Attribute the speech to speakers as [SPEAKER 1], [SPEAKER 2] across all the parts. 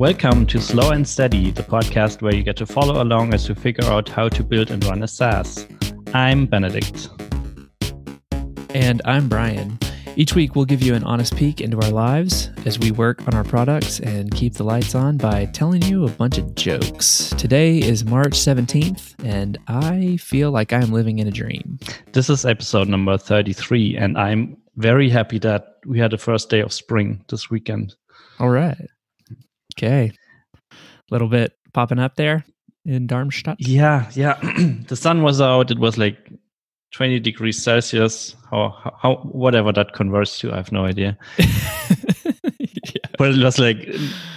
[SPEAKER 1] Welcome to Slow and Steady, the podcast where you get to follow along as we figure out how to build and run a SaaS. I'm Benedict.
[SPEAKER 2] And I'm Brian. Each week, we'll give you an honest peek into our lives as we work on our products and keep the lights on by telling you a bunch of jokes. Today is March 17th, and I feel like I'm living in a dream.
[SPEAKER 1] This is episode number 33, and I'm very happy that we had the first day of spring this weekend.
[SPEAKER 2] All right. Okay. A little bit popping up there in Darmstadt.
[SPEAKER 1] Yeah, yeah. the sun was out. It was like 20 degrees Celsius. How, how, whatever that converts to, I have no idea. yeah. But it was like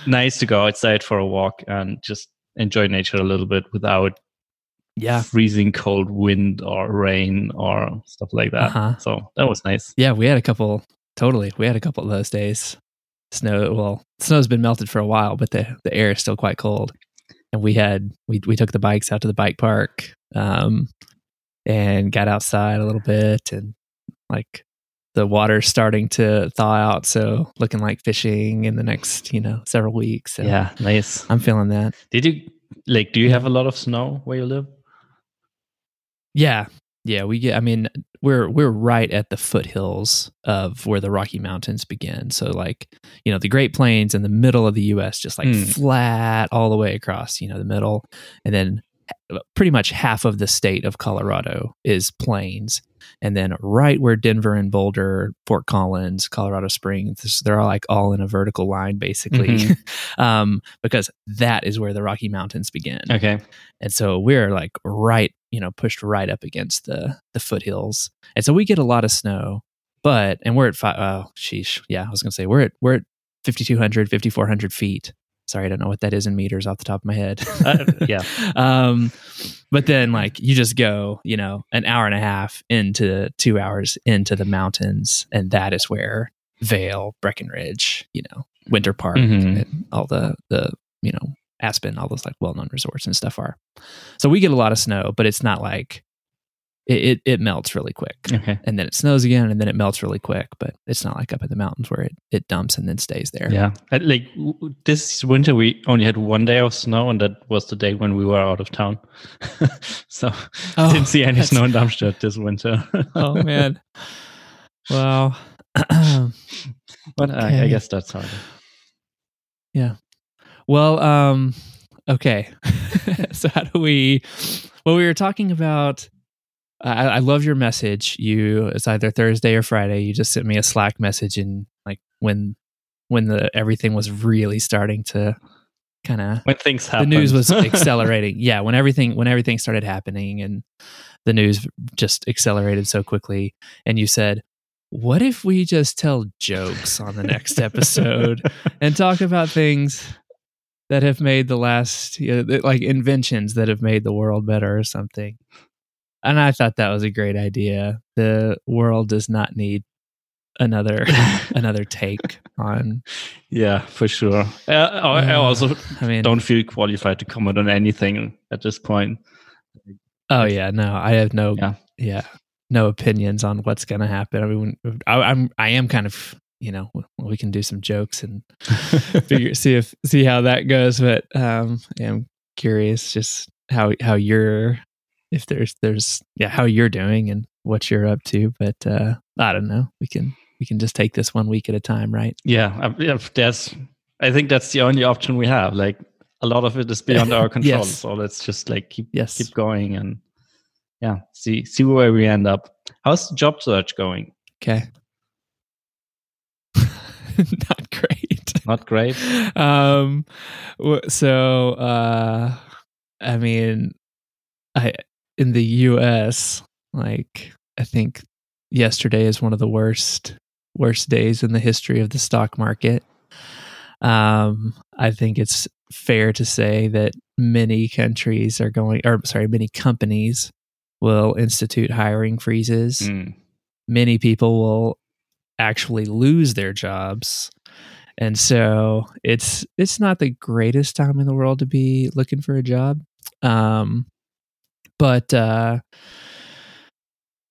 [SPEAKER 1] nice to go outside for a walk and just enjoy nature a little bit without
[SPEAKER 2] yeah
[SPEAKER 1] freezing cold wind or rain or stuff like that. Uh-huh. So that was nice.
[SPEAKER 2] Yeah, we had a couple. Totally, we had a couple of those days. Snow. Well, snow's been melted for a while, but the the air is still quite cold. And we had we we took the bikes out to the bike park. Um, and got outside a little bit and like the water's starting to thaw out so looking like fishing in the next you know several weeks so
[SPEAKER 1] yeah nice
[SPEAKER 2] i'm feeling that
[SPEAKER 1] did you like do you have a lot of snow where you live
[SPEAKER 2] yeah yeah we get i mean we're we're right at the foothills of where the rocky mountains begin so like you know the great plains in the middle of the us just like mm. flat all the way across you know the middle and then pretty much half of the state of Colorado is plains. And then right where Denver and Boulder, Fort Collins, Colorado Springs, they're all like all in a vertical line basically, mm-hmm. um, because that is where the Rocky Mountains begin.
[SPEAKER 1] Okay.
[SPEAKER 2] And so we're like right, you know, pushed right up against the the foothills. And so we get a lot of snow, but, and we're at five, oh, sheesh. Yeah, I was going to say, we're at, we're at 5,200, 5,400 feet Sorry, I don't know what that is in meters off the top of my head.
[SPEAKER 1] uh, yeah.
[SPEAKER 2] Um, but then like you just go, you know, an hour and a half into two hours into the mountains, and that is where Vail, Breckenridge, you know, Winter Park, mm-hmm. and all the the you know Aspen, all those like well known resorts and stuff are. So we get a lot of snow, but it's not like it, it, it, melts really quick.
[SPEAKER 1] Okay.
[SPEAKER 2] And then it snows again and then it melts really quick. But it's not like up in the mountains where it, it dumps and then stays there.
[SPEAKER 1] Yeah. Like this winter, we only had one day of snow, and that was the day when we were out of town. so oh, didn't see any snow in Darmstadt this winter.
[SPEAKER 2] oh, man. Wow.
[SPEAKER 1] but okay. I, I guess that's hard.
[SPEAKER 2] Yeah. Well, um, okay. so how do we, well, we were talking about I, I love your message. You it's either Thursday or Friday. You just sent me a Slack message and like when when the everything was really starting to kind of
[SPEAKER 1] when things happened.
[SPEAKER 2] the news was accelerating. yeah, when everything when everything started happening and the news just accelerated so quickly. And you said, "What if we just tell jokes on the next episode and talk about things that have made the last you know, like inventions that have made the world better or something?" And I thought that was a great idea. The world does not need another another take on.
[SPEAKER 1] Yeah, for sure. Uh, I also I mean, don't feel qualified to comment on anything at this point.
[SPEAKER 2] Oh yeah, no, I have no yeah, yeah no opinions on what's going to happen. I mean, I, I'm I am kind of you know we can do some jokes and figure see if see how that goes, but um, yeah, I'm curious just how how you're if there's there's yeah how you're doing and what you're up to but uh i don't know. We can we can just take this one week at a time right?
[SPEAKER 1] Yeah that's i think that's the only option we have. Like a lot of it is beyond our control yes. so let's just like keep yes. keep going and yeah see see where we end up. How's the job search going?
[SPEAKER 2] Okay. Not great.
[SPEAKER 1] Not great?
[SPEAKER 2] Um so uh i mean i in the US, like I think yesterday is one of the worst worst days in the history of the stock market. Um, I think it's fair to say that many countries are going, or sorry, many companies will institute hiring freezes. Mm. Many people will actually lose their jobs. And so it's it's not the greatest time in the world to be looking for a job. Um, but uh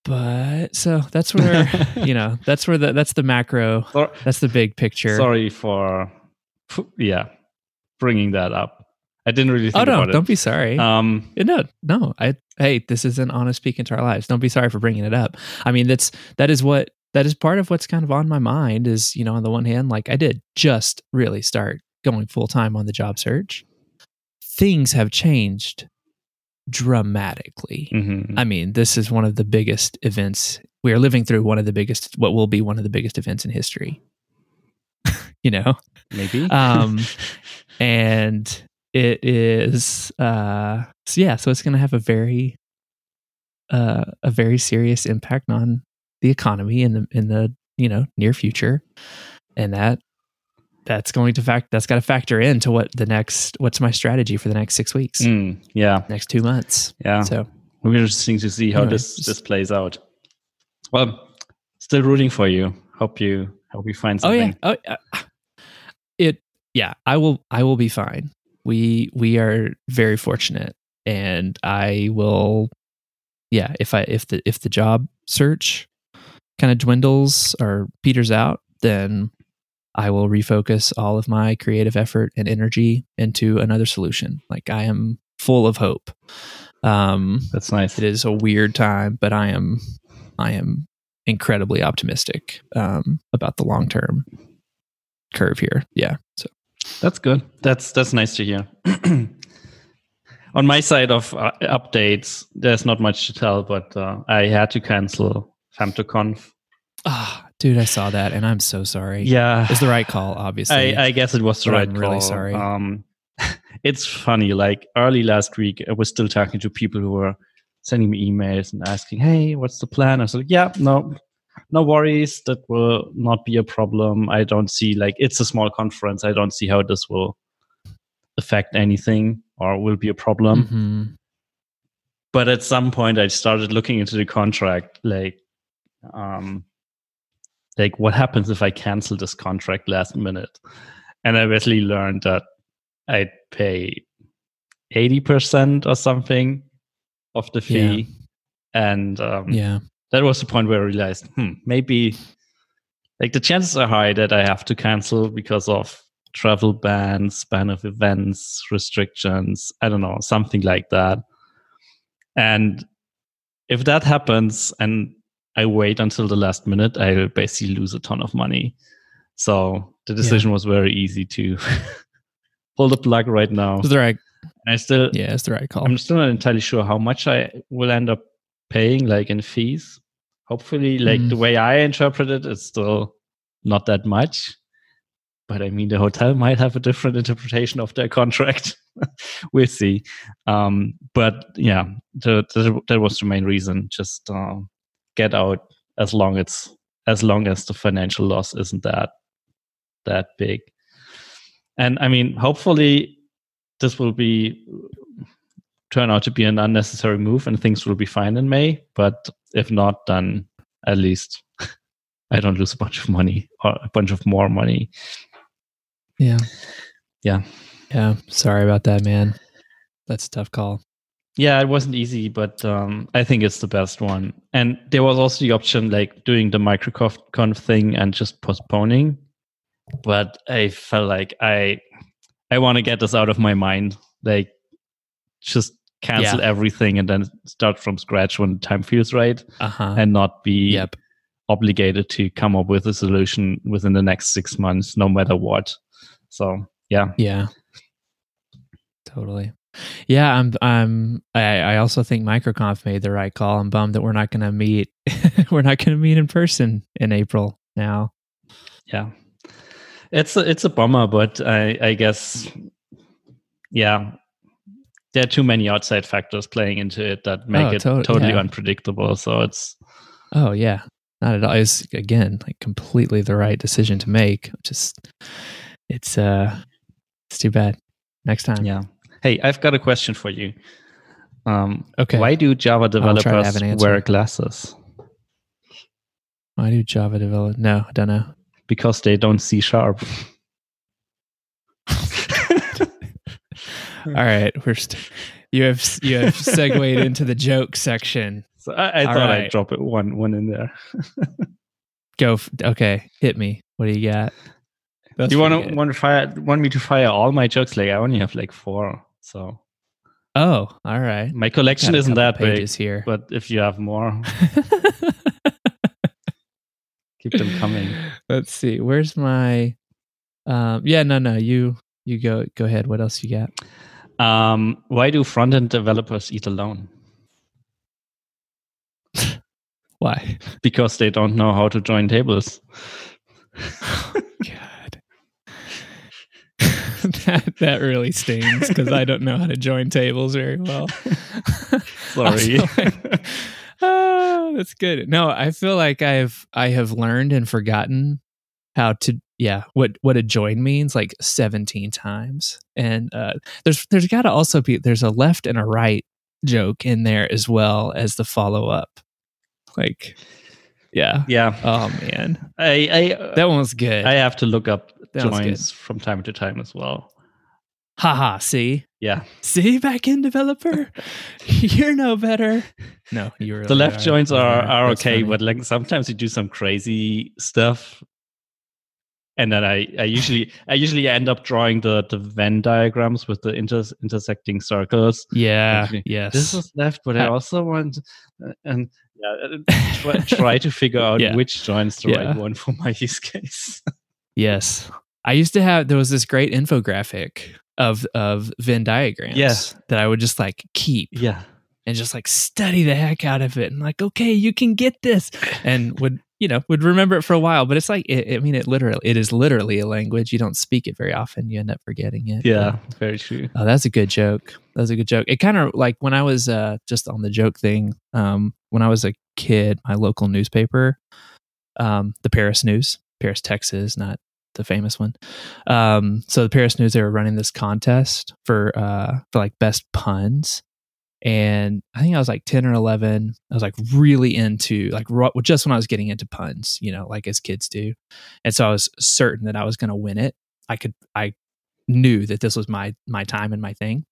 [SPEAKER 2] but so that's where you know that's where the that's the macro that's the big picture
[SPEAKER 1] sorry for yeah bringing that up. I didn't really think
[SPEAKER 2] oh no, don't
[SPEAKER 1] it.
[SPEAKER 2] be sorry.
[SPEAKER 1] Um,
[SPEAKER 2] no, no. I hey, this is an honest peek into our lives. Don't be sorry for bringing it up. I mean, that's that is what that is part of what's kind of on my mind. Is you know, on the one hand, like I did just really start going full time on the job search. Things have changed dramatically.
[SPEAKER 1] mhm.
[SPEAKER 2] I mean, this is one of the biggest events. We are living through one of the biggest, what will be one of the biggest events in history. you know,
[SPEAKER 1] maybe.
[SPEAKER 2] um, and it is, uh, so yeah. So it's going to have a very, uh, a very serious impact on the economy in the in the you know near future, and that that's going to fact that's got to factor into what the next what's my strategy for the next six weeks,
[SPEAKER 1] Mm, yeah,
[SPEAKER 2] next two months.
[SPEAKER 1] yeah.
[SPEAKER 2] So
[SPEAKER 1] It'll be interesting to see how
[SPEAKER 2] Anyway,
[SPEAKER 1] this
[SPEAKER 2] just-
[SPEAKER 1] this plays out. Well, still rooting for you. Hope you hope you find
[SPEAKER 2] Oh
[SPEAKER 1] something.
[SPEAKER 2] yeah. Oh, uh, it. Yeah, I will. I will be fine. We we are very fortunate, and I will. Yeah, if I if the if the job search kind of dwindles or peters out, then I will refocus all of my creative effort and energy into another solution. Like I am full of hope. Um,
[SPEAKER 1] That's nice.
[SPEAKER 2] it is a weird time, but I am I am incredibly optimistic um, about the long term curve here. Yeah. So
[SPEAKER 1] That's good. That's that's nice to hear. On my side of uh, updates, there's not much to tell, but uh, I had to cancel FemtoConf.
[SPEAKER 2] ah, dude, I saw that and I'm so sorry.
[SPEAKER 1] Yeah,
[SPEAKER 2] It's the right call, obviously.
[SPEAKER 1] I, I guess it was the
[SPEAKER 2] But
[SPEAKER 1] right
[SPEAKER 2] I'm really sorry.
[SPEAKER 1] Um, it's funny. Like early last week, I was still talking to people who were sending me emails and asking, "Hey, what's the plan?" I was like, "Yeah, no, no worries. That will not be a problem. I don't see like it's a small conference. I don't see how this will affect anything or will be a problem."
[SPEAKER 2] Mhm.
[SPEAKER 1] but at some point i started looking into the contract like um like what happens if i cancel this contract last minute? And i basically learned that i'd pay 80% or something of the fee. And um
[SPEAKER 2] Yeah.
[SPEAKER 1] that was the point where i realized hmm maybe like the chances are high that i have to cancel because of travel bans ban of events restrictions i don't know something like that. And if that happens and i wait until the last minute i'll basically lose a ton of money so the decision was very easy to pull the plug right now
[SPEAKER 2] It's the right.
[SPEAKER 1] and i still
[SPEAKER 2] Yeah, it's the right call.
[SPEAKER 1] I'm still not entirely sure how much I will end up paying, like in fees. Hopefully, like
[SPEAKER 2] Mm.
[SPEAKER 1] the way I interpret it, it's still not that much. But I mean, the hotel might have a different interpretation of their contract. we'll see. Um, but yeah, the, the, that was the main reason. Just uh, get out as long it's as long as the financial loss isn't that that big. And I mean, hopefully, this will be turn out to be an unnecessary move and things will be fine in May. But if not, then at least I don't lose a bunch of money or a bunch of more money.
[SPEAKER 2] yeah.
[SPEAKER 1] Yeah.
[SPEAKER 2] Yeah. Sorry about that, man. That's a tough call.
[SPEAKER 1] Yeah, it wasn't easy, but um, I think it's the best one. And there was also the option like doing the microconf thing and just postponing. But I felt like I I want to get this out of my mind. Like just cancel
[SPEAKER 2] Yeah.
[SPEAKER 1] everything and then start from scratch when time feels right.
[SPEAKER 2] Uh huh.
[SPEAKER 1] and not be
[SPEAKER 2] Yep.
[SPEAKER 1] obligated to come up with a solution within the next six months, no matter what. So yeah,
[SPEAKER 2] Yeah. Totally. Yeah, I'm I'm I, I also think MicroConf made the right call. I'm bummed that we're not gonna meet we're not gonna meet in person in April now.
[SPEAKER 1] yeah, it's a, it's a bummer, but I I guess yeah, there are too many outside factors playing into it that make
[SPEAKER 2] Oh,
[SPEAKER 1] it
[SPEAKER 2] to-
[SPEAKER 1] totally
[SPEAKER 2] yeah.
[SPEAKER 1] unpredictable. So it's
[SPEAKER 2] Oh yeah. Not at all. It's again like completely the right decision to make. Just it's uh it's too bad. Next time.
[SPEAKER 1] yeah. Hey, I've got a question for you. Um,
[SPEAKER 2] Okay.
[SPEAKER 1] Why do Java
[SPEAKER 2] try to have
[SPEAKER 1] developers
[SPEAKER 2] an
[SPEAKER 1] wear glasses?
[SPEAKER 2] Why do Java develop no, I don't know.
[SPEAKER 1] Because they don't see sharp.
[SPEAKER 2] All right, we're st- you have you have segued into the joke section.
[SPEAKER 1] So I, I thought
[SPEAKER 2] right.
[SPEAKER 1] I'd drop it one one in there.
[SPEAKER 2] Go f- okay, hit me. What do you got? That's
[SPEAKER 1] you want to want to fire want me to fire all my jokes? Like I only have like four, so
[SPEAKER 2] Oh, all right.
[SPEAKER 1] my collection isn't that big.
[SPEAKER 2] here.
[SPEAKER 1] But if you have more, keep them coming.
[SPEAKER 2] Let's see. Where's my? Um, yeah, no, no. You you go go ahead. What else you got?
[SPEAKER 1] Um, why do front end developers eat alone?
[SPEAKER 2] Why?
[SPEAKER 1] Because they don't know how to join tables.
[SPEAKER 2] God. that that really stings because I don't know how to join tables very well.
[SPEAKER 1] Sorry.
[SPEAKER 2] Like- oh, that's good. No, I feel like I've I have learned and forgotten how to yeah what what a join means like 17 times and uh there's there's got to also be there's a left and a right joke in there as well as the follow up like yeah
[SPEAKER 1] yeah,
[SPEAKER 2] oh man
[SPEAKER 1] I I uh,
[SPEAKER 2] that one was good
[SPEAKER 1] I have to look up
[SPEAKER 2] That
[SPEAKER 1] joins from time to time as well.
[SPEAKER 2] haha see
[SPEAKER 1] Yeah,
[SPEAKER 2] see back in developer you're no better no you really
[SPEAKER 1] the left
[SPEAKER 2] are.
[SPEAKER 1] joins are are okay,
[SPEAKER 2] funny.
[SPEAKER 1] but like sometimes you do some crazy stuff, and then I I usually I usually end up drawing the the Venn diagrams with the inter, intersecting circles.
[SPEAKER 2] yeah
[SPEAKER 1] Actually,
[SPEAKER 2] yes
[SPEAKER 1] This is left, but I also want uh, and yeah, uh, try, try to figure out
[SPEAKER 2] Yeah.
[SPEAKER 1] which join's the
[SPEAKER 2] Yeah.
[SPEAKER 1] right one for my use case.
[SPEAKER 2] Yes. I used to have there was this great infographic of of Venn diagrams
[SPEAKER 1] Yeah.
[SPEAKER 2] that I would just like keep
[SPEAKER 1] yeah,
[SPEAKER 2] and just like study the heck out of it and like okay you can get this and would you know would remember it for a while but it's like it, I mean it literally it is literally a language you don't speak it very often you end up forgetting it
[SPEAKER 1] yeah, very true.
[SPEAKER 2] Oh, that's a good joke. That's a good joke. It kind of like when I was uh, just on the joke thing. Um, when I was a kid, my local newspaper, um, the Paris News, Paris, Texas, not the famous one. Um, so the Paris News, they were running this contest for uh, for like best puns, and I think I was like ten or eleven. I was like really into like just when I was getting into puns, you know, like as kids do, and so I was certain that I was going to win it. I could I knew that this was my my time and my thing.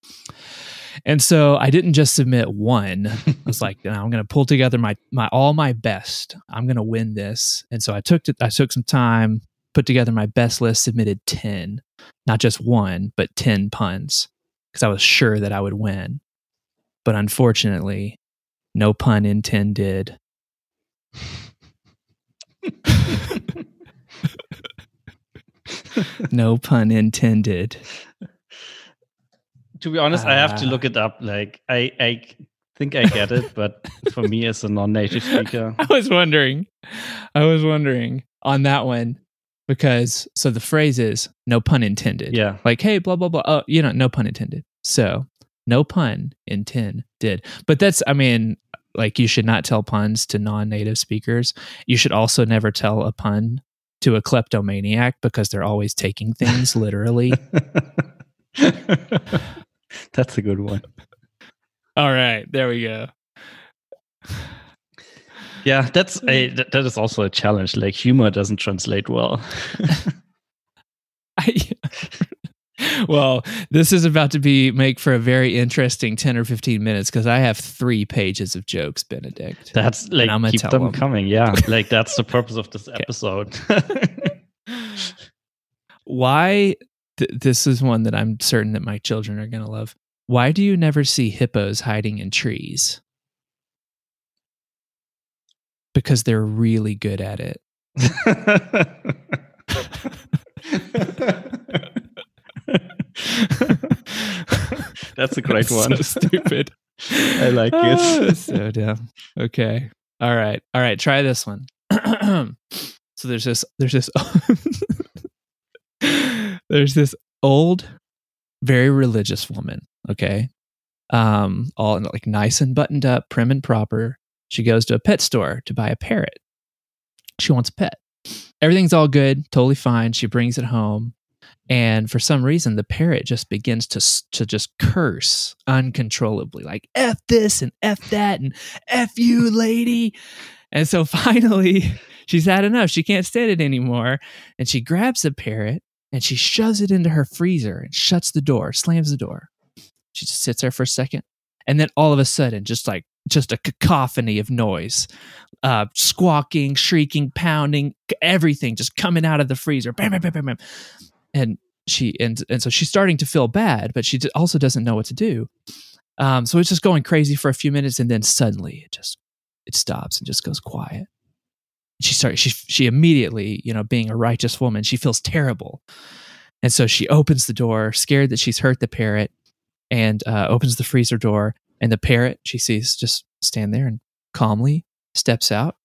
[SPEAKER 2] And so I didn't just submit one. I was like, "No, I'm going to pull together my my all my best. I'm going to win this. And so I took it. I took some time, put together my best list, submitted ten, not just one, but ten puns, because I was sure that I would win. But unfortunately, no pun intended. No pun intended.
[SPEAKER 1] to be honest, I have to look it up. Like I I think I get it, but for me as a non-native speaker,
[SPEAKER 2] I was wondering. I was wondering on that one because so the phrase is no pun intended.
[SPEAKER 1] yeah,
[SPEAKER 2] Like, hey, blah, blah, blah. Oh, you know, no pun intended. So no pun intended. But that's, I mean, like you should not tell puns to non native speakers. You should also never tell a pun to a kleptomaniac because they're always taking things literally.
[SPEAKER 1] that's a good one.
[SPEAKER 2] All right. There we go.
[SPEAKER 1] Yeah, that's a that, is also a challenge. Like humor doesn't translate well.
[SPEAKER 2] I, well, this is about to be make for a very interesting 10 or 15 minutes because I have three pages of jokes, Benedict.
[SPEAKER 1] That's like
[SPEAKER 2] I'm gonna
[SPEAKER 1] keep
[SPEAKER 2] tell
[SPEAKER 1] them
[SPEAKER 2] them.
[SPEAKER 1] coming. Yeah, like that's the purpose of this episode.
[SPEAKER 2] Why? Th- this is one that I'm certain that my children are going to love. Why do you never see hippos hiding in trees? Because they're really good at it.
[SPEAKER 1] That's a great one.
[SPEAKER 2] So stupid.
[SPEAKER 1] I like it.
[SPEAKER 2] so dumb. Okay. All right. All right. Try this one. so there's this. There's this. there's this old, very religious woman. Okay. Um, all like nice and buttoned up, prim and proper. She goes to a pet store to buy a parrot. She wants a pet. Everything's all good, totally fine. She brings it home. And for some reason, the parrot just begins to to just curse uncontrollably, like "f this" and "f that" and "f you, lady." And so finally, she's had enough. She can't stand it anymore, and she grabs the parrot and she shoves it into her freezer and shuts the door, slams the door. She just sits there for a second, and then all of a sudden, just like just a cacophony of noise, uh, squawking, shrieking, pounding, everything just coming out of the freezer. Bam, bam, bam, bam, bam. And she and and so she's starting to feel bad, but she also doesn't know what to do. Um, so it's just going crazy for a few minutes, and then suddenly it just it stops and just goes quiet. She starts. She she immediately, you know, being a righteous woman, she feels terrible, and so she opens the door, scared that she's hurt the parrot, and uh, opens the freezer door. And the parrot she sees just stand there and calmly steps out,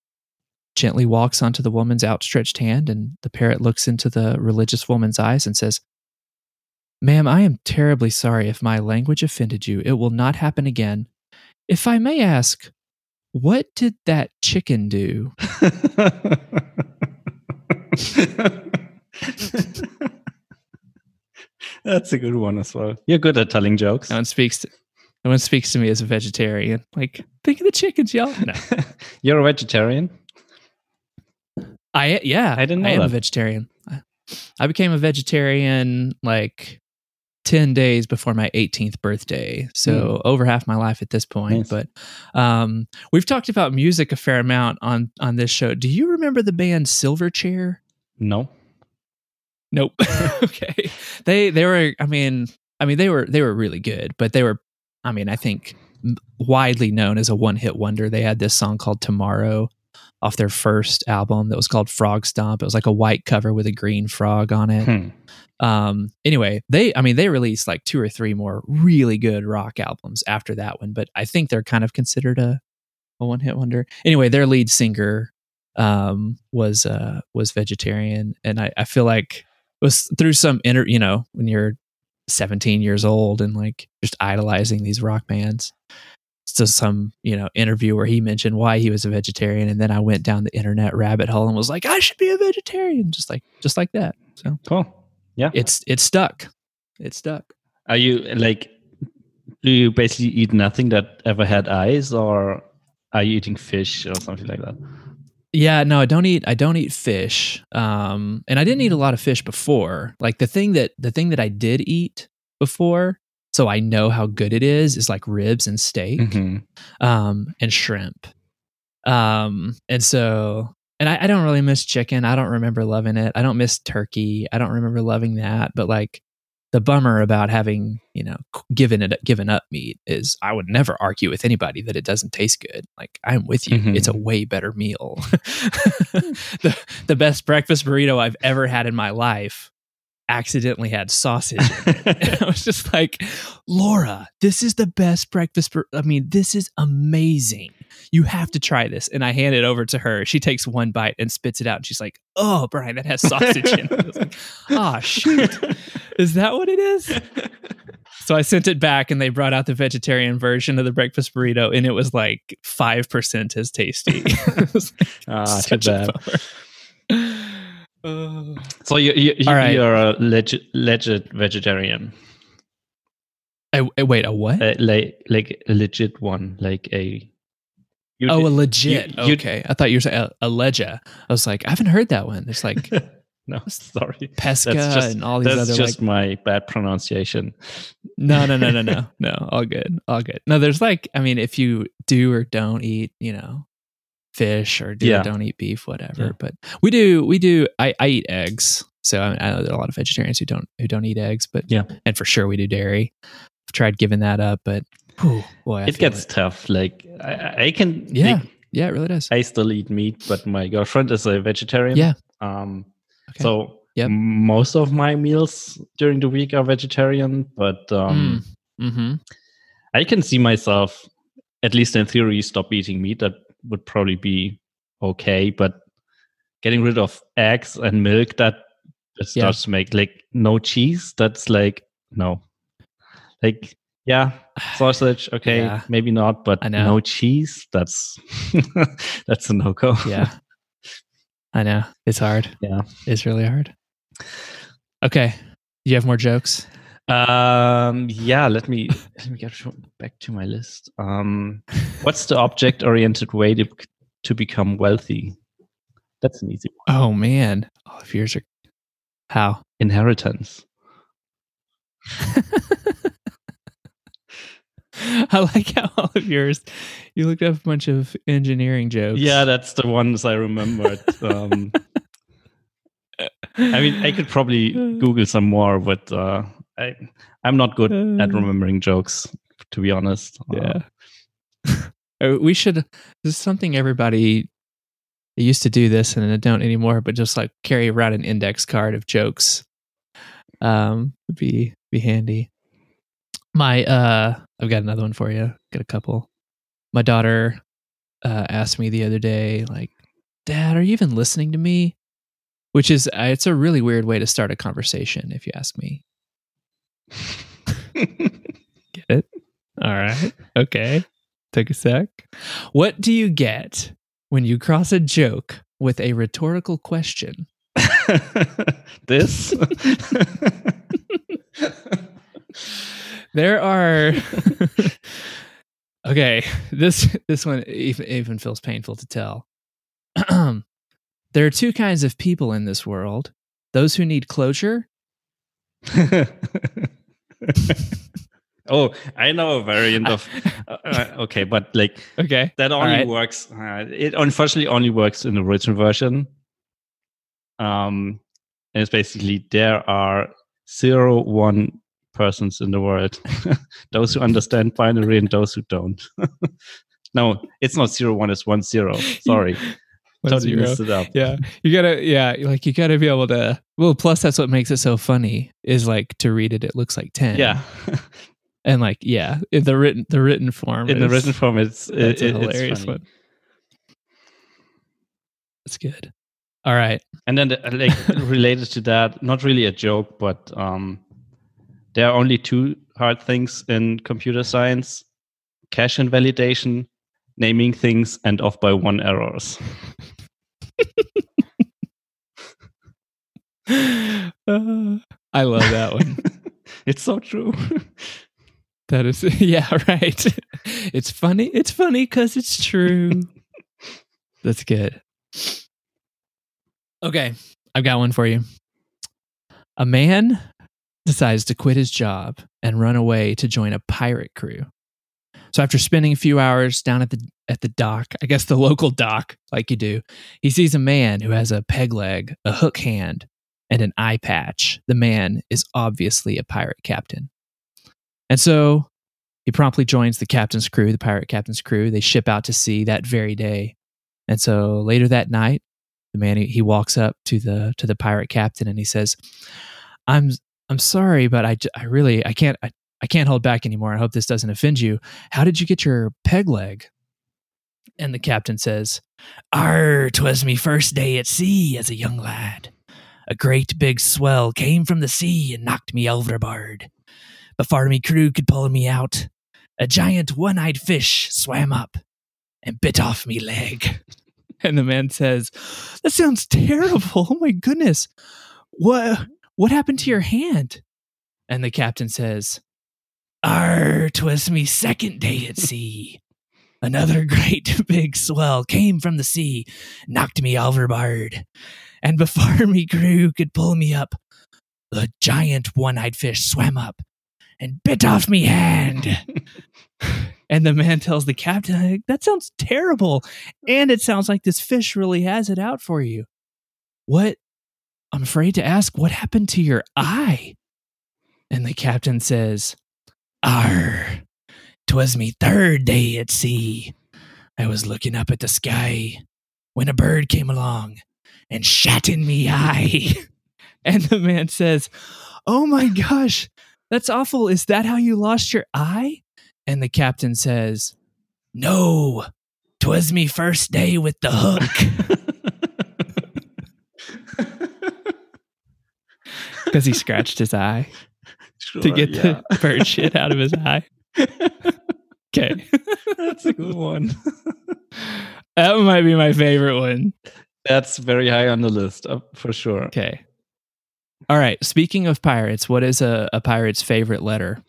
[SPEAKER 2] gently walks onto the woman's outstretched hand, and the parrot looks into the religious woman's eyes and says, Ma'am, I am terribly sorry if my language offended you. It will not happen again. If I may ask, what did that chicken do?
[SPEAKER 1] That's a good one as well. You're good at telling jokes.
[SPEAKER 2] No one speaks to, no one speaks to me as a vegetarian. Like, think of the chickens, y'all. No.
[SPEAKER 1] You're a vegetarian?
[SPEAKER 2] I yeah,
[SPEAKER 1] I didn't know
[SPEAKER 2] I am
[SPEAKER 1] that.
[SPEAKER 2] a vegetarian. I, I became a vegetarian like 10 days before my 18th birthday. So over half my life at this point.
[SPEAKER 1] Nice.
[SPEAKER 2] But um, we've talked about music a fair amount on on this show. Do you remember the band Silverchair?
[SPEAKER 1] No.
[SPEAKER 2] Nope. okay. They they were I mean I mean they were they were really good, but they were I mean I think widely known as a one-hit wonder. They had this song called Tomorrow off their first album that was called Frogstomp. It was like a white cover with a green frog on it.
[SPEAKER 1] Hmm.
[SPEAKER 2] Um anyway, they I mean they released like two or three more really good rock albums after that one, but I think they're kind of considered a a one-hit wonder. Anyway, their lead singer um was uh was vegetarian and I, I feel like it was through some inter you know when you're 17 years old and like just idolizing these rock bands so some you know interview where he mentioned why he was a vegetarian and then i went down the internet rabbit hole and was like i should be a vegetarian just like just like that so
[SPEAKER 1] Cool. Yeah.
[SPEAKER 2] it's it's stuck it's stuck
[SPEAKER 1] Are you like, do you basically eat nothing that ever had eyes or are you eating fish or something like that?
[SPEAKER 2] Yeah, no, I don't eat I don't eat fish. Um and I didn't eat a lot of fish before. Like the thing that the thing that I did eat before, so I know how good it is, is like ribs and steak
[SPEAKER 1] Mhm.
[SPEAKER 2] um and shrimp. Um and so and I, I don't really miss chicken. I don't remember loving it. I don't miss turkey. I don't remember loving that. But like the bummer about having, you know, given it given up meat is I would never argue with anybody that it doesn't taste good. Like I'm with you.
[SPEAKER 1] Mhm.
[SPEAKER 2] It's a way better meal. the the best breakfast burrito I've ever had in my life accidentally had sausage in it. I was just like, Laura, this is the best breakfast. Bur- I mean, this is amazing. You have to try this. And I hand it over to her. She takes one bite and spits it out. And she's like, Oh, Brian, that has sausage in it. I was like, Oh, shoot. Is that what it is? So I sent it back and they brought out the vegetarian version of the breakfast burrito and it was like 5% as tasty. It like
[SPEAKER 1] Ah,
[SPEAKER 2] such a
[SPEAKER 1] bad.
[SPEAKER 2] bummer. Oh.
[SPEAKER 1] So you, you, you,
[SPEAKER 2] All right.
[SPEAKER 1] you're a legit, legit vegetarian,
[SPEAKER 2] I- I- wait, a what?
[SPEAKER 1] uh, like like a legit one, like a. you
[SPEAKER 2] oh, a legit.
[SPEAKER 1] you- you-
[SPEAKER 2] okay. I thought you were saying a, a ledja. I was like, I haven't heard that one. It's like
[SPEAKER 1] no, sorry.
[SPEAKER 2] pesca
[SPEAKER 1] That's just
[SPEAKER 2] and all these
[SPEAKER 1] that's
[SPEAKER 2] other
[SPEAKER 1] just
[SPEAKER 2] like
[SPEAKER 1] my bad pronunciation.
[SPEAKER 2] no no no no no no all good all good no there's like i mean if you do or don't eat you know fish or do
[SPEAKER 1] Yeah.
[SPEAKER 2] or don't eat beef whatever
[SPEAKER 1] Yeah.
[SPEAKER 2] but we do we do i, I eat eggs so I, I know there are a lot of vegetarians who don't who don't eat eggs but
[SPEAKER 1] Yeah.
[SPEAKER 2] and for sure we do dairy i've tried giving that up but whew, boy I
[SPEAKER 1] it gets tough. Like I, I can.
[SPEAKER 2] Yeah.
[SPEAKER 1] like,
[SPEAKER 2] yeah it really does
[SPEAKER 1] I still eat meat, but my girlfriend is a vegetarian.
[SPEAKER 2] Yeah.
[SPEAKER 1] Um.
[SPEAKER 2] Okay.
[SPEAKER 1] So
[SPEAKER 2] Yep.
[SPEAKER 1] most of my meals during the week are vegetarian, but um,
[SPEAKER 2] mm-hmm
[SPEAKER 1] I can see myself, at least in theory, stop eating meat. That would probably be okay. But getting rid of eggs and milk, that that
[SPEAKER 2] Yeah.
[SPEAKER 1] starts to make like no cheese. That's like no, like yeah, sausage. Okay,
[SPEAKER 2] Yeah.
[SPEAKER 1] maybe not, but no cheese. That's that's a no go.
[SPEAKER 2] yeah i know it's hard
[SPEAKER 1] Yeah.
[SPEAKER 2] it's really hard okay you have more jokes
[SPEAKER 1] Um. Yeah. Let me let me get back to my list. Um. What's the object-oriented way to to become wealthy? That's an easy one.
[SPEAKER 2] Oh man, all of yours are how?
[SPEAKER 1] Inheritance.
[SPEAKER 2] I like how all of yours, you looked up a bunch of engineering jokes.
[SPEAKER 1] Yeah, that's the ones I remembered. um, I mean, I could probably Google some more, but uh, I, I'm not good at
[SPEAKER 2] Uh.
[SPEAKER 1] remembering jokes, to be honest. Uh,
[SPEAKER 2] Yeah. Uh, we should, this is something everybody they used to do this and they don't anymore, but just like carry around an index card of jokes. Um, would be, be handy. My, uh, I've got another one for you. Got a couple. My daughter, uh, asked me the other day, like, Dad, are you even listening to me? Which is, uh, it's a really weird way to start a conversation, if you ask me. Get it? All right. Okay. Take a sec. What do you get when you cross a joke with a rhetorical question?
[SPEAKER 1] this?
[SPEAKER 2] There are Okay, this this one even, even feels painful to tell. there are two kinds of people in this world. Those who need closure
[SPEAKER 1] oh, I know a variant of. Uh, uh, okay, but like
[SPEAKER 2] Okay.
[SPEAKER 1] that only
[SPEAKER 2] right.
[SPEAKER 1] works. Uh, it unfortunately only works in the original version. Um, and it's basically there are zero one persons in the world. those who understand binary and those who don't. no, it's not zero one. It's one zero. Sorry, totally messed it up.
[SPEAKER 2] Yeah. You gotta yeah, like you gotta be able to well, plus that's what makes it so funny, is like to read it, it looks like ten.
[SPEAKER 1] Yeah,
[SPEAKER 2] And like, yeah, in the written the written form.
[SPEAKER 1] in the written form, it's it,
[SPEAKER 2] a
[SPEAKER 1] it- it's
[SPEAKER 2] hilarious
[SPEAKER 1] funny.
[SPEAKER 2] one. That's good. All right.
[SPEAKER 1] And then, the, like related to that, not really a joke, but um, there are only two hard things in computer science: cache invalidation, naming things, and off by one errors.
[SPEAKER 2] Uh, I love that one.
[SPEAKER 1] it's so true.
[SPEAKER 2] That is, yeah, right. It's funny. It's funny because it's true. That's good. Okay, I've got one for you. A man decides to quit his job and run away to join a pirate crew. So after spending a few hours down at the at the dock, I guess the local dock, like you do, he sees a man who has a peg leg, a hook hand, and an eye patch. The man is obviously a pirate captain. And so he promptly joins the captain's crew, the pirate captain's crew. They ship out to sea that very day. And so later that night, the man he, walks up to the to the pirate captain and he says, "I'm I'm sorry, but I, I really I can't I, I can't hold back anymore. I hope this doesn't offend you. How did you get your peg leg?" And the captain says, "Arr, 'twas me first day at sea as a young lad. A great big swell came from the sea and knocked me overboard. Before me crew could pull me out, a giant one eyed fish swam up and bit off me leg. And the man says, That sounds terrible. Oh my goodness. What what happened to your hand? And the captain says, Arr, 'twas me second day at sea. Another great big swell came from the sea, knocked me overboard. And before me crew could pull me up, the giant one eyed fish swam up and bit off me hand. and the man tells the captain, That sounds terrible. And it sounds like this fish really has it out for you. What? I'm afraid to ask, what happened to your mm. eye? And the captain says, Arr, 'twas me third day at sea. I was looking up at the sky when a bird came along and shat in me eye. and the man says, Oh my gosh, that's awful. Is that how you lost your eye? And the captain says, No, 'twas me first day with the hook. Because he scratched his eye
[SPEAKER 1] Sure,
[SPEAKER 2] to get
[SPEAKER 1] yeah.
[SPEAKER 2] the bird shit out of his eye. Okay.
[SPEAKER 1] That's a good one.
[SPEAKER 2] that might be my favorite one.
[SPEAKER 1] That's very high on the list, uh, for sure.
[SPEAKER 2] Okay. All right. Speaking of pirates, what is a, a pirate's favorite letter?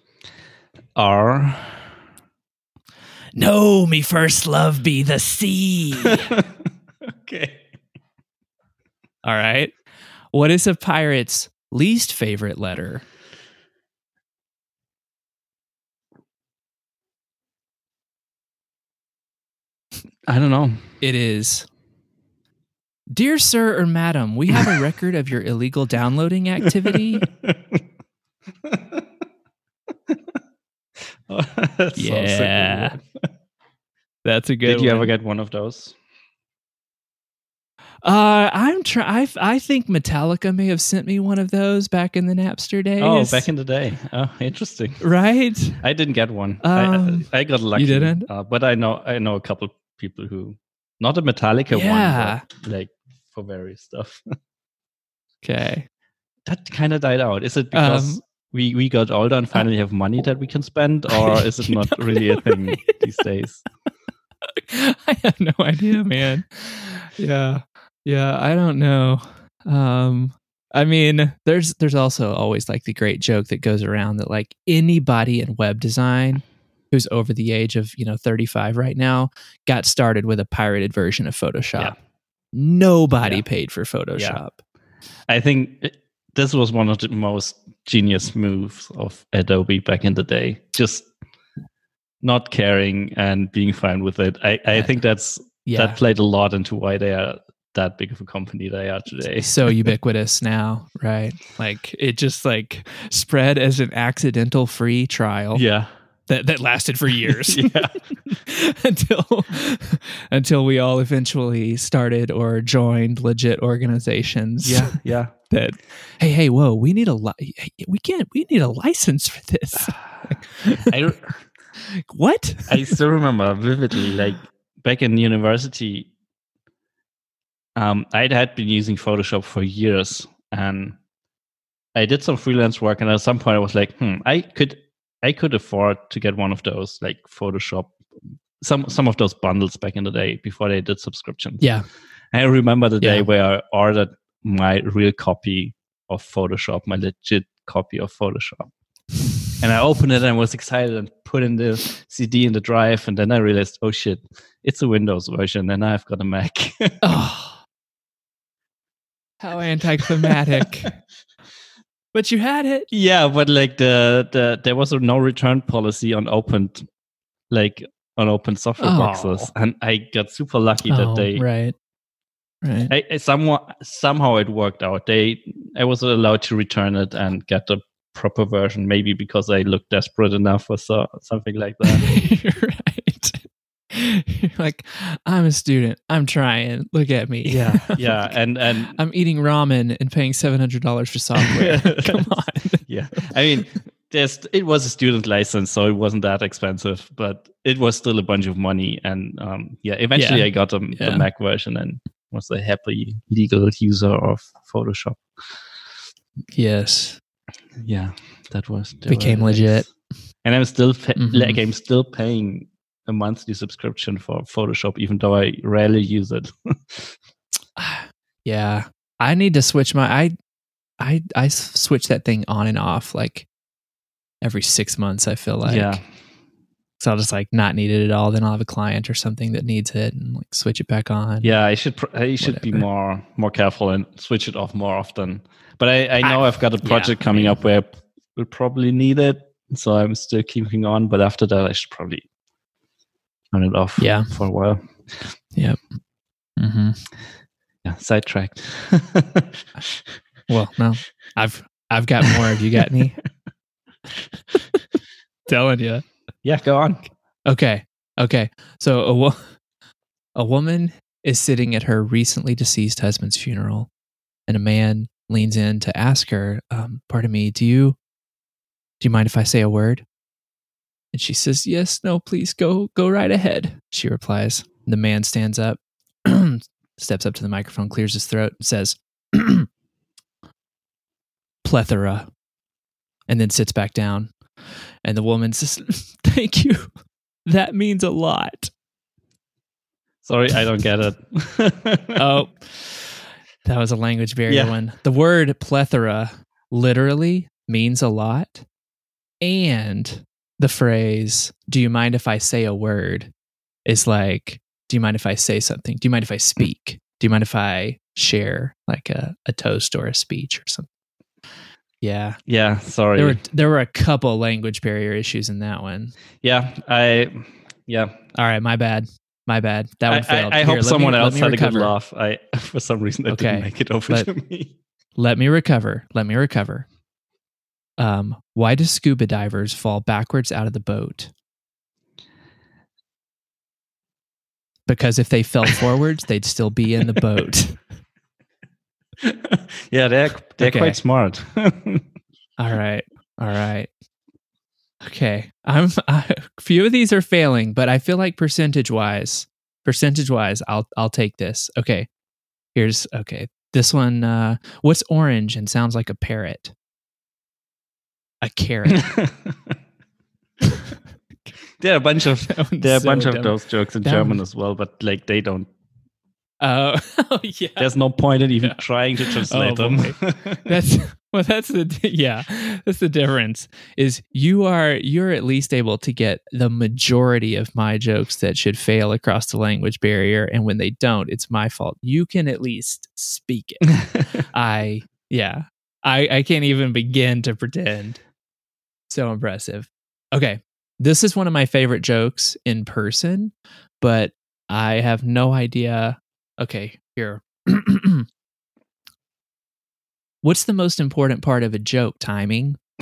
[SPEAKER 1] R.
[SPEAKER 2] No, me first love be the sea.
[SPEAKER 1] okay.
[SPEAKER 2] All right. What is a pirate's Least favorite letter.
[SPEAKER 1] I don't know.
[SPEAKER 2] It is. Dear sir or madam, we have a record of your illegal downloading activity.
[SPEAKER 1] oh, that's
[SPEAKER 2] yeah.
[SPEAKER 1] So
[SPEAKER 2] That's a good
[SPEAKER 1] Did you
[SPEAKER 2] one.
[SPEAKER 1] ever get one of those?
[SPEAKER 2] Uh, I'm try. I, I think Metallica may have sent me one of those back in the Napster days.
[SPEAKER 1] Oh, back in the day. Oh, interesting.
[SPEAKER 2] right.
[SPEAKER 1] I didn't get one.
[SPEAKER 2] Um,
[SPEAKER 1] I, I got lucky.
[SPEAKER 2] You didn't?
[SPEAKER 1] Uh, but I know I know a couple people who, not a Metallica
[SPEAKER 2] Yeah.
[SPEAKER 1] one, but like for various stuff.
[SPEAKER 2] Okay.
[SPEAKER 1] that kind of died out. Is it because
[SPEAKER 2] Um,
[SPEAKER 1] we we got older and finally have money that we can spend, or is it not really a thing these days?
[SPEAKER 2] I have no idea, man. Yeah. Yeah, I don't know. Um I mean, there's there's also always like the great joke that goes around that like anybody in web design who's over the age of, you know, 35 right now got started with a pirated version of Photoshop.
[SPEAKER 1] Yeah.
[SPEAKER 2] Nobody
[SPEAKER 1] Yeah.
[SPEAKER 2] paid for Photoshop.
[SPEAKER 1] I think it- this was one of the most genius moves of Adobe back in the day. Just not caring and being fine with it. I, I think that's
[SPEAKER 2] Yeah.
[SPEAKER 1] that played a lot into why they are that big of a company they are today.
[SPEAKER 2] so ubiquitous now, right? Like it just like spread as an accidental free trial
[SPEAKER 1] Yeah.
[SPEAKER 2] that, that lasted for years.
[SPEAKER 1] yeah.
[SPEAKER 2] until until we all eventually started or joined legit organizations
[SPEAKER 1] Yeah. Yeah.
[SPEAKER 2] that hey hey whoa we need a li- we can't we need a license for this
[SPEAKER 1] I,
[SPEAKER 2] what
[SPEAKER 1] I still remember vividly, like back in university, um, I had been using Photoshop for years, and I did some freelance work. And at some point, I was like, "Hmm, I could, I could afford to get one of those, like Photoshop, some some of those bundles back in the day before they did subscriptions."
[SPEAKER 2] yeah
[SPEAKER 1] I remember the day where I ordered my real copy of Photoshop, my legit copy of Photoshop. And I opened it and was excited and put in the CD in the drive. And then I realized, oh shit, it's a Windows version and I've got a Mac.
[SPEAKER 2] oh how anticlimactic but you had it
[SPEAKER 1] yeah, but like the, the there was a no return policy on opened like on open software
[SPEAKER 2] Oh.
[SPEAKER 1] boxes. And I got super lucky that
[SPEAKER 2] Oh,
[SPEAKER 1] they
[SPEAKER 2] right right
[SPEAKER 1] I, I somehow somehow it worked out. They I was allowed to return it and get the proper version, maybe because I looked desperate enough or so, something like that.
[SPEAKER 2] right you're like i'm a student i'm trying look at me
[SPEAKER 1] yeah, yeah, and and
[SPEAKER 2] I'm eating ramen and paying seven hundred dollars for software. Come on.
[SPEAKER 1] yeah. I mean, there's it was a student license, so it wasn't that expensive, but it was still a bunch of money. And um, yeah, eventually
[SPEAKER 2] Yeah.
[SPEAKER 1] I got um,
[SPEAKER 2] Yeah.
[SPEAKER 1] the Mac version and was a happy legal user of Photoshop.
[SPEAKER 2] Yes.
[SPEAKER 1] Yeah, that was
[SPEAKER 2] Became legit.
[SPEAKER 1] and I'm still pa-
[SPEAKER 2] Mhm.
[SPEAKER 1] like I'm still paying a monthly subscription for Photoshop, even though I rarely use it.
[SPEAKER 2] Yeah. I need to switch my I I I switch that thing on and off like every six months, I feel like.
[SPEAKER 1] yeah,
[SPEAKER 2] So I'll just like not need it at all. Then I'll have a client or something that needs it and like switch it back on.
[SPEAKER 1] yeah, I should pr- I should be more more careful and switch it off more often. But I, I know
[SPEAKER 2] I-
[SPEAKER 1] I've got a
[SPEAKER 2] yeah,
[SPEAKER 1] project
[SPEAKER 2] I
[SPEAKER 1] coming
[SPEAKER 2] mean-
[SPEAKER 1] up where I will probably need it, so I'm still keeping on. But after that, I should probably turn it off.
[SPEAKER 2] Yeah.
[SPEAKER 1] for a while.
[SPEAKER 2] hmm
[SPEAKER 1] Yeah, sidetracked.
[SPEAKER 2] Well, no. I've I've got more. Have you got any? Telling you.
[SPEAKER 1] yeah, go on.
[SPEAKER 2] Okay. Okay. So a wo- a woman is sitting at her recently deceased husband's funeral, and a man leans in to ask her, um, "Pardon me, do you do you mind if I say a word?" And she says, "Yes, no, please go go right ahead." She replies. The man stands up, steps up to the microphone, clears his throat, and says, "Plethora," and then sits back down. And the woman says, "Thank you." That means a lot.
[SPEAKER 1] Sorry, I don't get it.
[SPEAKER 2] Oh, that was a language barrier
[SPEAKER 1] Yeah.
[SPEAKER 2] one. The word plethora literally means a lot. And the phrase, do you mind if I say a word, is like, do you mind if I say something? Do you mind if I hmm. speak? Do you mind if I share like a, a toast or a speech or something? Yeah.
[SPEAKER 1] yeah, sorry.
[SPEAKER 2] There were there were a couple language barrier issues in that one.
[SPEAKER 1] yeah, I yeah.
[SPEAKER 2] All right, my bad. My bad. That one
[SPEAKER 1] I,
[SPEAKER 2] failed.
[SPEAKER 1] I, I
[SPEAKER 2] Here,
[SPEAKER 1] hope someone
[SPEAKER 2] me,
[SPEAKER 1] else had a good laugh. I for some reason that
[SPEAKER 2] Okay,
[SPEAKER 1] didn't make it over
[SPEAKER 2] let-
[SPEAKER 1] to me.
[SPEAKER 2] Let me recover. Let me recover. Um, why do scuba divers fall backwards out of the boat? Because if they fell forwards, they'd still be in the boat.
[SPEAKER 1] yeah, they're they're
[SPEAKER 2] Okay.
[SPEAKER 1] quite smart.
[SPEAKER 2] All right. All right. Okay. I'm I, a few of these are failing, but I feel like percentage wise, percentage wise, I'll I'll take this. Okay. Here's okay. This one uh what's orange and sounds like a parrot? A carrot.
[SPEAKER 1] there are a bunch of there are a
[SPEAKER 2] so
[SPEAKER 1] bunch of those jokes in German as well, but like they don't.
[SPEAKER 2] Oh, oh yeah.
[SPEAKER 1] There's no point in even
[SPEAKER 2] Yeah.
[SPEAKER 1] trying to translate
[SPEAKER 2] Oh,
[SPEAKER 1] them.
[SPEAKER 2] That's well that's the yeah, that's the difference. Is you are you're at least able to get the majority of my jokes that should fail across the language barrier and when they don't, it's my fault. You can at least speak it. I yeah. I I can't even begin to pretend. So impressive. Okay. This is one of my favorite jokes in person, but I have no idea. Okay, here. What's the most important part of a joke? Timing.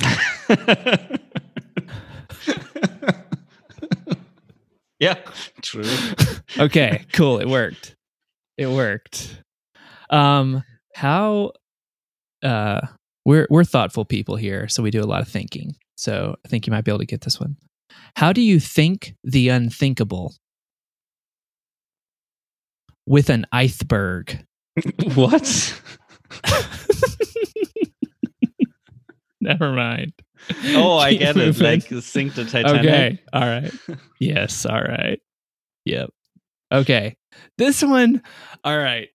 [SPEAKER 1] yeah, true.
[SPEAKER 2] Okay, cool. It worked. It worked. Um, how uh we're we're thoughtful people here, so we do a lot of thinking. So I think you might be able to get this one. How do you think the unthinkable with an iceberg?
[SPEAKER 1] what?
[SPEAKER 2] Never mind.
[SPEAKER 1] Oh, I
[SPEAKER 2] Keep
[SPEAKER 1] get it. Like sink the Titanic.
[SPEAKER 2] Okay. All right. Yes. All right. Yep. Okay. This one. All right.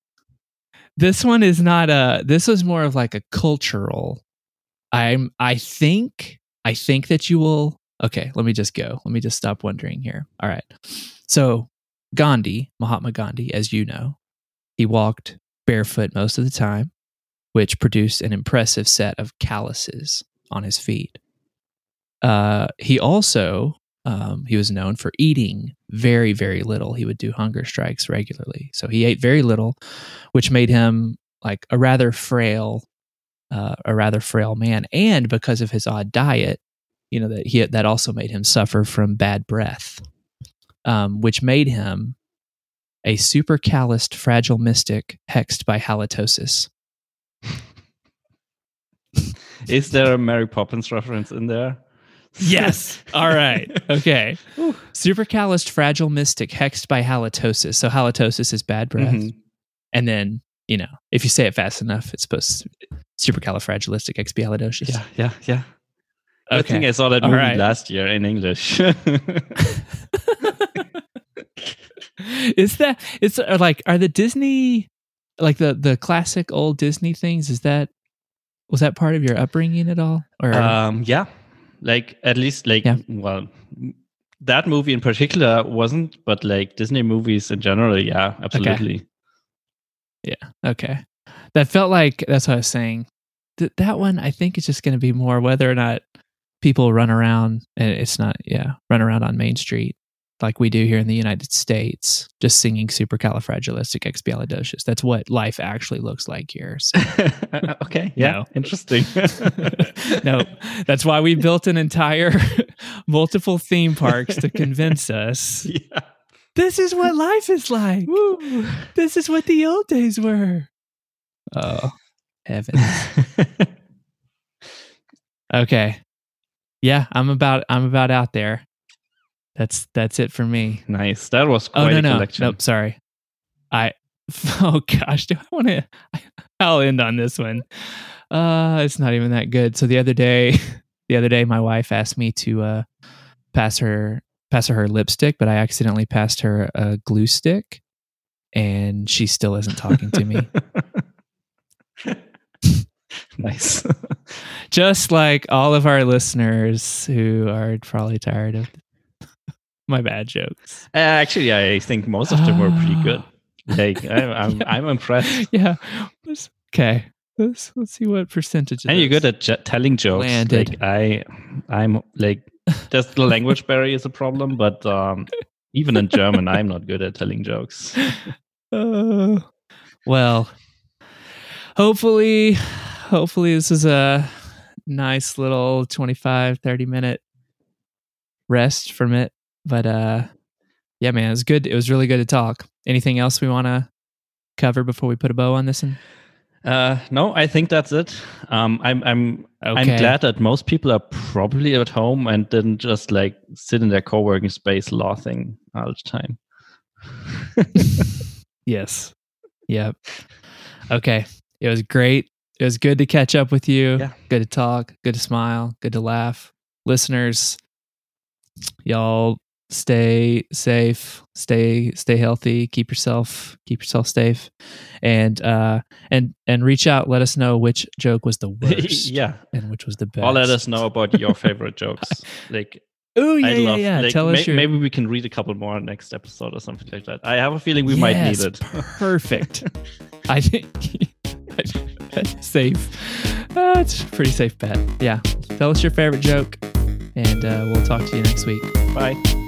[SPEAKER 2] This one is not a. This was more of like a cultural. I'm. I think. I think that you will. Okay. Let me just go. Let me just stop wondering here. All right. So Gandhi, Mahatma Gandhi, as you know, he walked barefoot most of the time, which produced an impressive set of calluses on his feet. Uh, he also um, he was known for eating very very little. He would do hunger strikes regularly, so he ate very little, which made him like a rather frail, uh, a rather frail man. And because of his odd diet, you know that he that also made him suffer from bad breath, um, which made him a super calloused, fragile mystic hexed by halitosis.
[SPEAKER 1] Is there a Mary Poppins reference in there?
[SPEAKER 2] Yes. All right. Okay. Super calloused, fragile mystic hexed by halitosis. So halitosis is bad breath.
[SPEAKER 1] Mhm.
[SPEAKER 2] And then, you know, if you say it fast enough, it's supposed to supercalifragilisticexpialidocious.
[SPEAKER 1] Yeah, yeah, yeah. I think I saw that
[SPEAKER 2] All
[SPEAKER 1] movie
[SPEAKER 2] right.
[SPEAKER 1] last year in English.
[SPEAKER 2] is that it's like are the Disney like the the classic old Disney things is that was that part of your upbringing at all or
[SPEAKER 1] um, yeah, like at least like
[SPEAKER 2] Yeah.
[SPEAKER 1] well, that movie in particular wasn't, but like Disney movies in general, yeah, absolutely.
[SPEAKER 2] Yeah, okay. That felt like that's what I was saying. Th- that one, I think is just going to be more whether or not people run around, and it's not, yeah, run around on Main Street like we do here in the United States, just singing supercalifragilisticexpialidocious. That's what life actually looks like here. So,
[SPEAKER 1] okay, yeah,
[SPEAKER 2] No.
[SPEAKER 1] interesting.
[SPEAKER 2] no, that's why we built an entire multiple theme parks to convince us
[SPEAKER 1] yeah.
[SPEAKER 2] this is what life is like. This is what the old days were. Oh, heaven. Okay. Yeah, I'm about I'm about out there. That's that's it for me.
[SPEAKER 1] nice. That was
[SPEAKER 2] Oh
[SPEAKER 1] quite
[SPEAKER 2] no
[SPEAKER 1] a
[SPEAKER 2] no
[SPEAKER 1] collection.
[SPEAKER 2] nope sorry. I oh gosh do I want to? I'll end on this one. Uh, it's not even that good. So the other day, the other day, my wife asked me to uh pass her pass her her lipstick, but I accidentally passed her a glue stick, and she still isn't talking to me.
[SPEAKER 1] Nice.
[SPEAKER 2] Just like all of our listeners who are probably tired of my bad jokes.
[SPEAKER 1] Uh, actually, I think most of them were pretty good. Like I'm,
[SPEAKER 2] Yeah.
[SPEAKER 1] I'm impressed.
[SPEAKER 2] Yeah. Okay. Let's let's see what percentage.
[SPEAKER 1] And you're good at j- telling jokes.
[SPEAKER 2] Landed.
[SPEAKER 1] Like I, I'm like, just the language barrier is a problem, but um, Even in German, I'm not good at telling jokes.
[SPEAKER 2] Uh, well, hopefully, hopefully this is a nice little 25, 30 minute rest from it. But uh, yeah, man, it was good. It was really good to talk. Anything else we want to cover before we put a bow on this one?
[SPEAKER 1] Uh, no, I think that's it. Um, I'm I'm okay. I'm glad that most people are probably at home and didn't just like sit in their co-working space laughing all the time.
[SPEAKER 2] yes. Yep. Okay. It was great. It was good to catch up with you. Yeah. Good to talk. Good to smile. Good to laugh. Listeners, y'all stay safe stay stay healthy keep yourself keep yourself safe and uh and and reach out let us know which joke was the worst
[SPEAKER 1] yeah
[SPEAKER 2] and which was the best
[SPEAKER 1] or let us know about your favorite jokes like
[SPEAKER 2] Oh yeah, love, yeah, yeah.
[SPEAKER 1] Like,
[SPEAKER 2] Tell
[SPEAKER 1] may,
[SPEAKER 2] us your...
[SPEAKER 1] maybe we can read a couple more next episode or something like that. I have a feeling we yes, might need it.
[SPEAKER 2] Perfect. I think safe. Uh, it's pretty safe bet. Yeah. Tell us your favorite joke, and uh, we'll talk to you next week.
[SPEAKER 1] Bye.